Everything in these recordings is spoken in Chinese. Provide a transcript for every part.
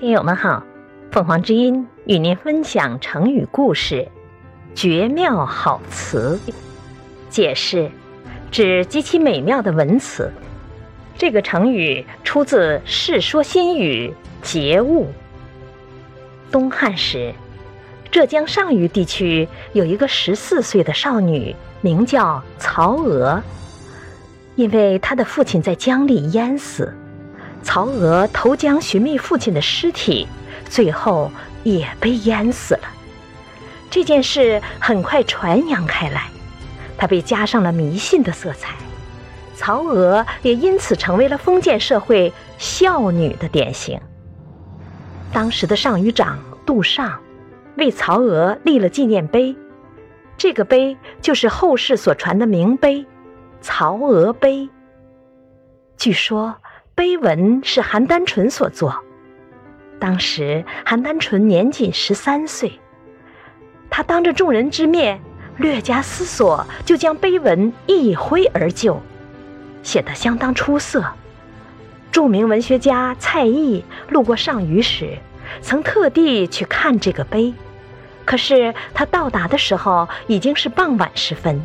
听友们好，凤凰之音与您分享成语故事“绝妙好词”。解释：指极其美妙的文词。这个成语出自《世说新语·节物》。东汉时，浙江上虞地区有一个十四岁的少女，名叫曹娥。因为她的父亲在江里淹死。曹娥投江寻觅父亲的尸体，最后也被淹死了。这件事很快传扬开来，它被加上了迷信的色彩。曹娥也因此成为了封建社会孝女的典型。当时的上虞长杜尚为曹娥立了纪念碑，这个碑就是后世所传的名碑——曹娥碑。据说。碑文是韩丹纯所作，当时韩丹纯年仅十三岁，他当着众人之面略加思索，就将碑文一挥而就，写得相当出色。著名文学家蔡邕路过上虞时，曾特地去看这个碑，可是他到达的时候已经是傍晚时分，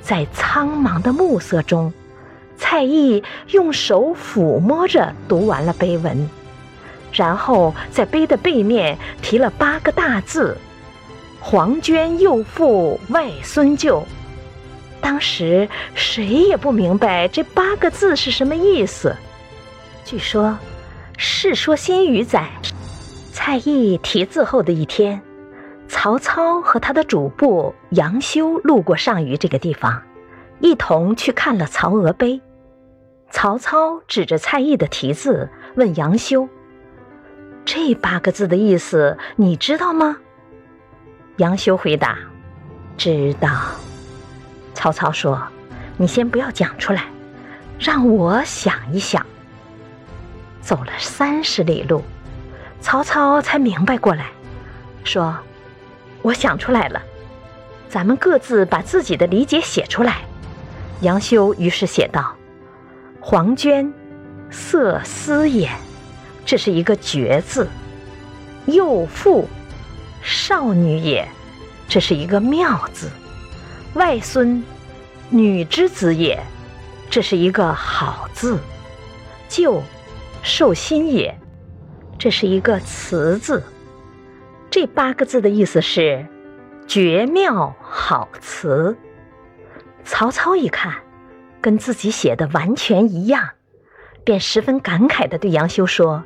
在苍茫的暮色中。蔡邕用手抚摸着读完了碑文，然后在碑的背面题了八个大字：“黄娟幼妇外孙舅。”当时谁也不明白这八个字是什么意思。据说，《世说新语》载，蔡邕题字后的一天，曹操和他的主簿杨修路过上虞这个地方，一同去看了曹娥碑。曹操指着蔡邕的题字问杨修：“这八个字的意思你知道吗？”杨修回答：“知道。”曹操说：“你先不要讲出来，让我想一想。”走了三十里路，曹操才明白过来，说：“我想出来了，咱们各自把自己的理解写出来。”杨修于是写道。黄娟，色思也，这是一个绝字；幼妇，少女也，这是一个妙字；外孙，女之子也，这是一个好字；舅，寿心也，这是一个词字。这八个字的意思是绝妙好词。曹操一看。跟自己写的完全一样，便十分感慨地对杨修说：“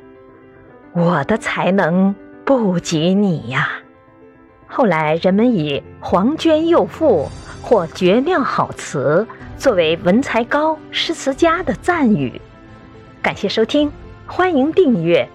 我的才能不及你呀。”后来人们以“黄娟幼妇”或“绝妙好词”作为文才高、诗词佳的赞誉。感谢收听，欢迎订阅。